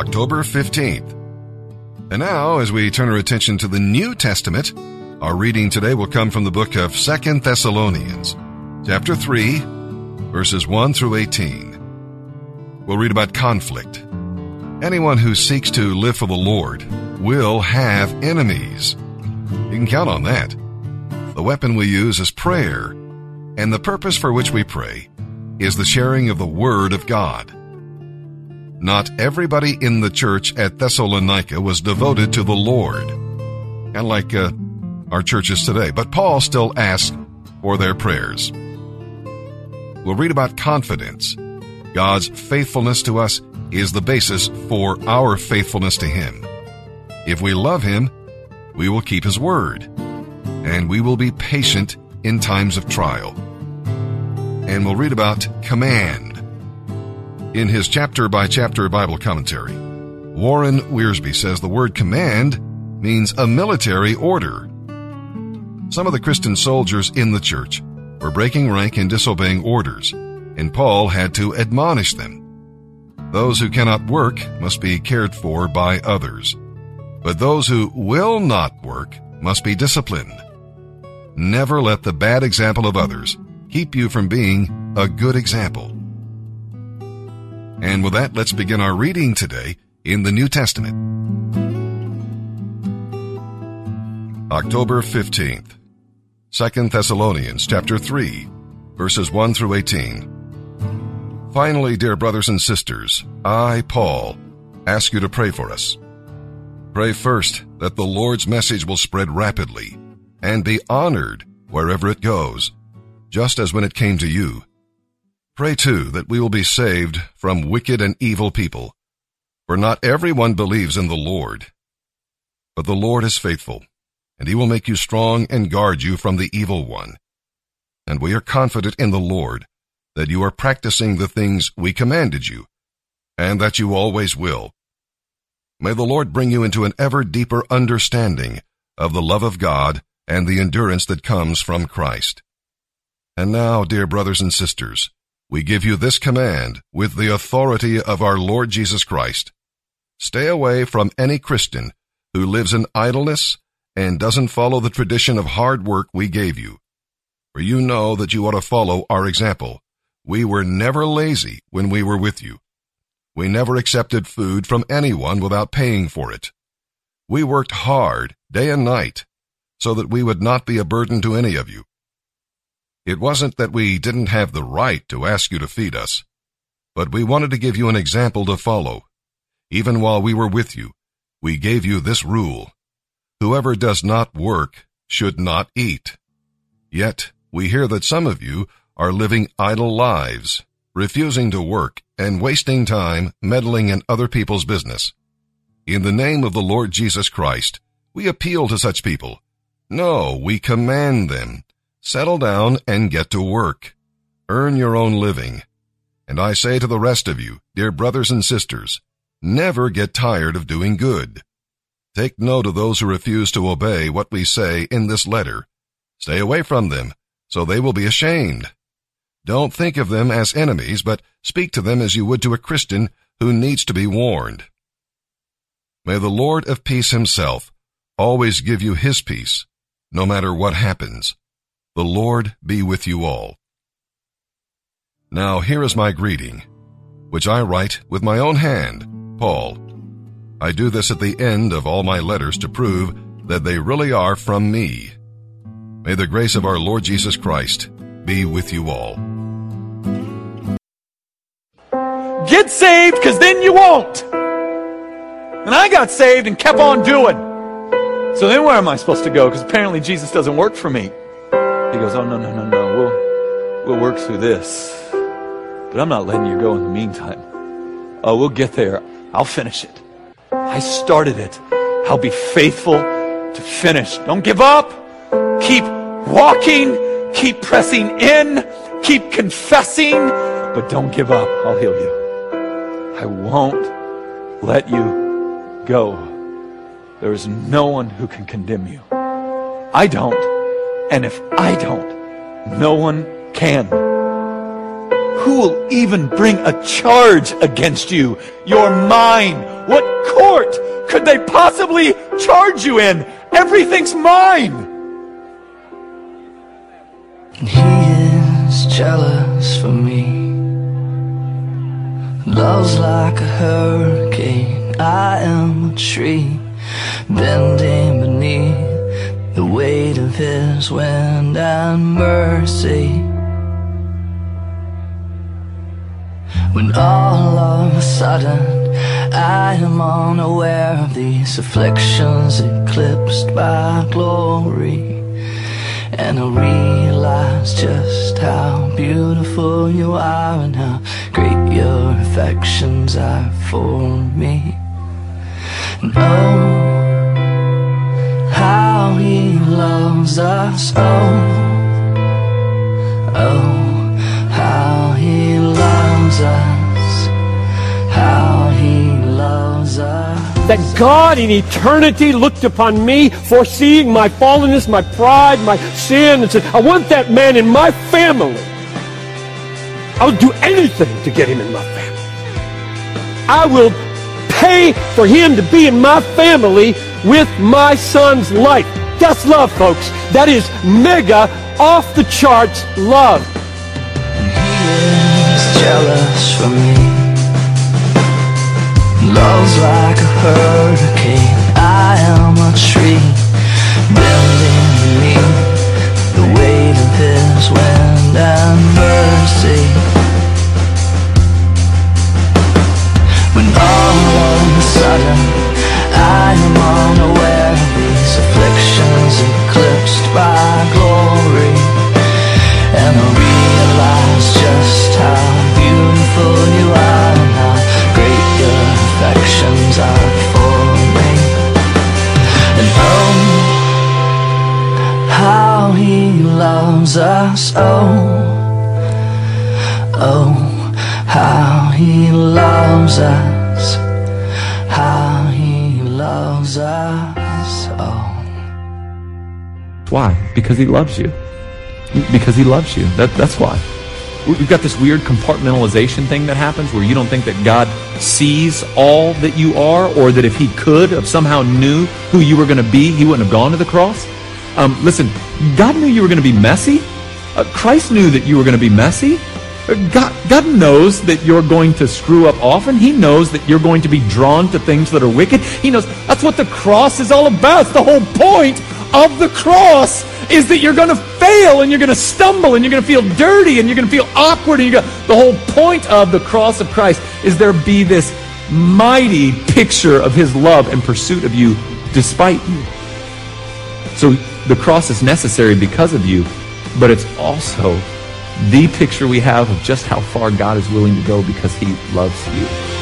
October 15th. And now, as we turn our attention to the New Testament, our reading today will come from the book of Second Thessalonians, chapter 3, verses 1 through 18. We'll read about conflict. Anyone who seeks to live for the Lord will have enemies. You can count on that. The weapon we use is prayer, and the purpose for which we pray is the sharing of the Word of God. Not everybody in the church at Thessalonica was devoted to the Lord, and like uh, our churches today, but Paul still asked for their prayers. We'll read about confidence. God's faithfulness to us is the basis for our faithfulness to Him. If we love Him, we will keep His word, and we will be patient in times of trial. And we'll read about command. In his chapter by chapter Bible commentary, Warren Wiersbe says the word command means a military order. Some of the Christian soldiers in the church were breaking rank and disobeying orders, and Paul had to admonish them. Those who cannot work must be cared for by others, but those who will not work must be disciplined. Never let the bad example of others keep you from being a good example. And with that, let's begin our reading today in the New Testament. October 15th. 2 Thessalonians chapter 3, verses 1 through 18. Finally, dear brothers and sisters, I, Paul, ask you to pray for us. Pray first that the Lord's message will spread rapidly and be honored wherever it goes, just as when it came to you Pray too that we will be saved from wicked and evil people, for not everyone believes in the Lord. But the Lord is faithful, and he will make you strong and guard you from the evil one. And we are confident in the Lord that you are practicing the things we commanded you, and that you always will. May the Lord bring you into an ever deeper understanding of the love of God and the endurance that comes from Christ. And now, dear brothers and sisters, we give you this command with the authority of our Lord Jesus Christ. Stay away from any Christian who lives in idleness and doesn't follow the tradition of hard work we gave you. For you know that you ought to follow our example. We were never lazy when we were with you. We never accepted food from anyone without paying for it. We worked hard day and night so that we would not be a burden to any of you. It wasn't that we didn't have the right to ask you to feed us, but we wanted to give you an example to follow. Even while we were with you, we gave you this rule. Whoever does not work should not eat. Yet, we hear that some of you are living idle lives, refusing to work and wasting time meddling in other people's business. In the name of the Lord Jesus Christ, we appeal to such people. No, we command them Settle down and get to work. Earn your own living. And I say to the rest of you, dear brothers and sisters, never get tired of doing good. Take note of those who refuse to obey what we say in this letter. Stay away from them, so they will be ashamed. Don't think of them as enemies, but speak to them as you would to a Christian who needs to be warned. May the Lord of peace himself always give you his peace, no matter what happens. The Lord be with you all. Now here is my greeting, which I write with my own hand, Paul. I do this at the end of all my letters to prove that they really are from me. May the grace of our Lord Jesus Christ be with you all. Get saved, because then you won't. And I got saved and kept on doing. So then where am I supposed to go? Because apparently Jesus doesn't work for me. Goes, Oh, no, no, no, no. We'll, we'll work through this. But I'm not letting you go in the meantime. Oh, we'll get there. I'll finish it. I started it. I'll be faithful to finish. Don't give up. Keep walking. Keep pressing in. Keep confessing. But don't give up. I'll heal you. I won't let you go. There is no one who can condemn you. I don't. And if I don't, no one can. who will even bring a charge against you? You're mine. What court could they possibly charge you in? Everything's mine. He is jealous for me. Love's like a hurricane. I am a tree bending beneath the weight of his wind and mercy. When all of a sudden I am unaware of these afflictions eclipsed by glory. And I realize just how beautiful you are and how great your affections are for me. And oh, how he loves us, oh, oh, how he loves us, how he loves us. that God in eternity looked upon me, foreseeing my fallenness, my pride, my sin, and said, I want that man in my family. I will do anything to get him in my family. I will pay for him to be in my family with my son's life. That's love, folks. That is mega off the charts love. He is jealous for me. Love's like a hurricane. Us, oh, oh, how he loves us, how he loves us, oh. Why? Because he loves you. Because he loves you. That, that's why. We've got this weird compartmentalization thing that happens where you don't think that God sees all that you are, or that if he could have somehow knew who you were going to be, he wouldn't have gone to the cross. Um, listen, God knew you were going to be messy. Uh, Christ knew that you were going to be messy. Uh, God, God knows that you're going to screw up often. He knows that you're going to be drawn to things that are wicked. He knows that's what the cross is all about. It's the whole point of the cross is that you're going to fail and you're going to stumble and you're going to feel dirty and you're going to feel awkward. And you're going the whole point of the cross of Christ is there be this mighty picture of his love and pursuit of you despite you. So the cross is necessary because of you, but it's also the picture we have of just how far God is willing to go because he loves you.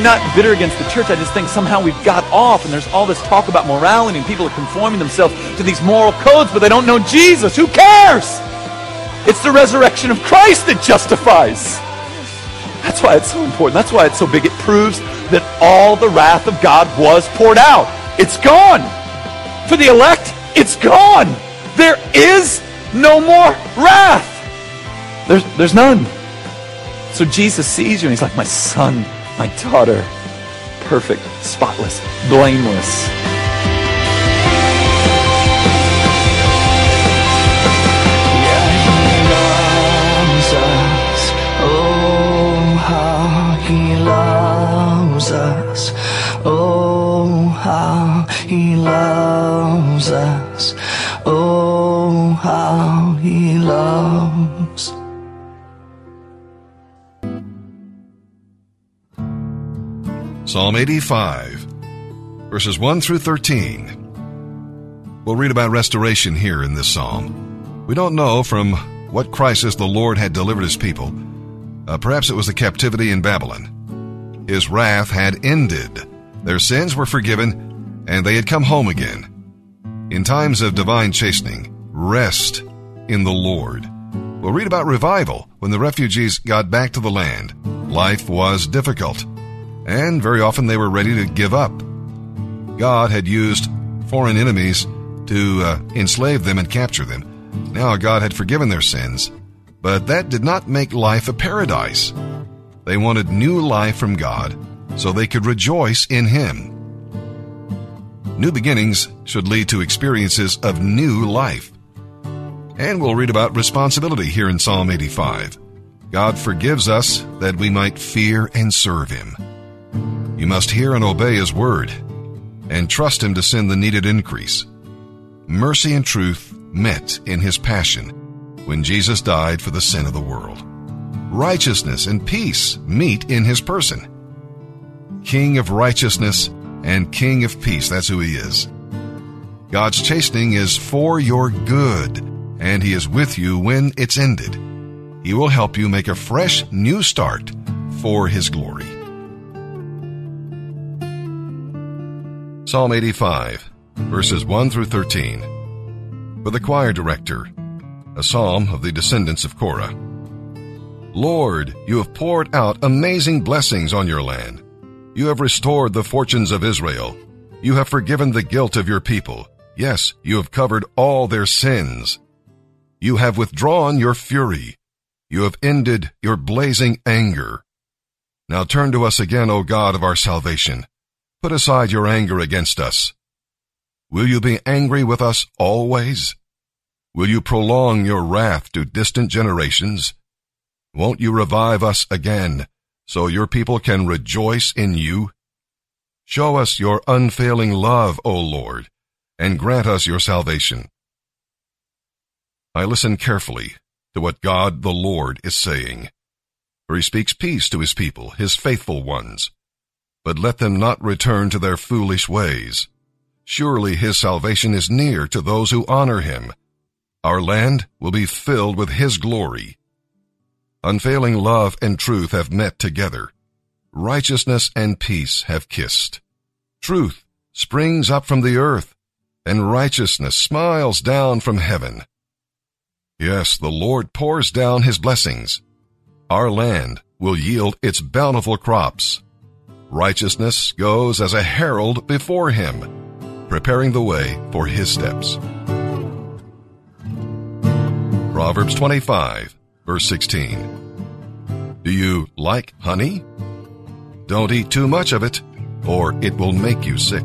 I'm not bitter against the church. I just think somehow we've got off and there's all this talk about morality and people are conforming themselves to these moral codes, but they don't know Jesus. Who cares? It's the resurrection of Christ that justifies. That's why it's so important. That's why it's so big. It proves that all the wrath of God was poured out. It's gone. For the elect, it's gone. there is no more wrath. There's, there's none. So Jesus sees you and he's like, my son, my daughter, perfect, spotless, blameless. Psalm 85, verses 1 through 13. We'll read about restoration here in this psalm. We don't know from what crisis the Lord had delivered his people. Uh, perhaps it was the captivity in Babylon. His wrath had ended. Their sins were forgiven, and they had come home again. In times of divine chastening, rest in the Lord. We'll read about revival when the refugees got back to the land. Life was difficult and very often they were ready to give up. God had used foreign enemies to uh, enslave them and capture them. Now God had forgiven their sins, but that did not make life a paradise. They wanted new life from God so they could rejoice in Him. New beginnings should lead to experiences of new life. And we'll read about responsibility here in Psalm 85. God forgives us that we might fear and serve Him. You must hear and obey His word and trust Him to send the needed increase. Mercy and truth met in His passion when Jesus died for the sin of the world. Righteousness and peace meet in His person. King of righteousness and King of peace, that's who He is. God's chastening is for your good, and He is with you when it's ended. He will help you make a fresh new start for His glory. Psalm 85, verses 1 through 13. For the choir director, a psalm of the descendants of Korah. Lord, you have poured out amazing blessings on your land. You have restored the fortunes of Israel. You have forgiven the guilt of your people. Yes, you have covered all their sins. You have withdrawn your fury. You have ended your blazing anger. Now turn to us again, O God of our salvation. Put aside your anger against us. Will you be angry with us always? Will you prolong your wrath to distant generations? Won't you revive us again, so your people can rejoice in you? Show us your unfailing love, O Lord, and grant us your salvation. I listen carefully to what God the Lord is saying, for he speaks peace to his people, his faithful ones but let them not return to their foolish ways. Surely his salvation is near to those who honor him. Our land will be filled with his glory. Unfailing love and truth have met together. Righteousness and peace have kissed. Truth springs up from the earth, and righteousness smiles down from heaven. Yes, the Lord pours down his blessings. Our land will yield its bountiful crops. Righteousness goes as a herald before him, preparing the way for his steps. Proverbs 25, verse 16. Do you like honey? Don't eat too much of it, or it will make you sick.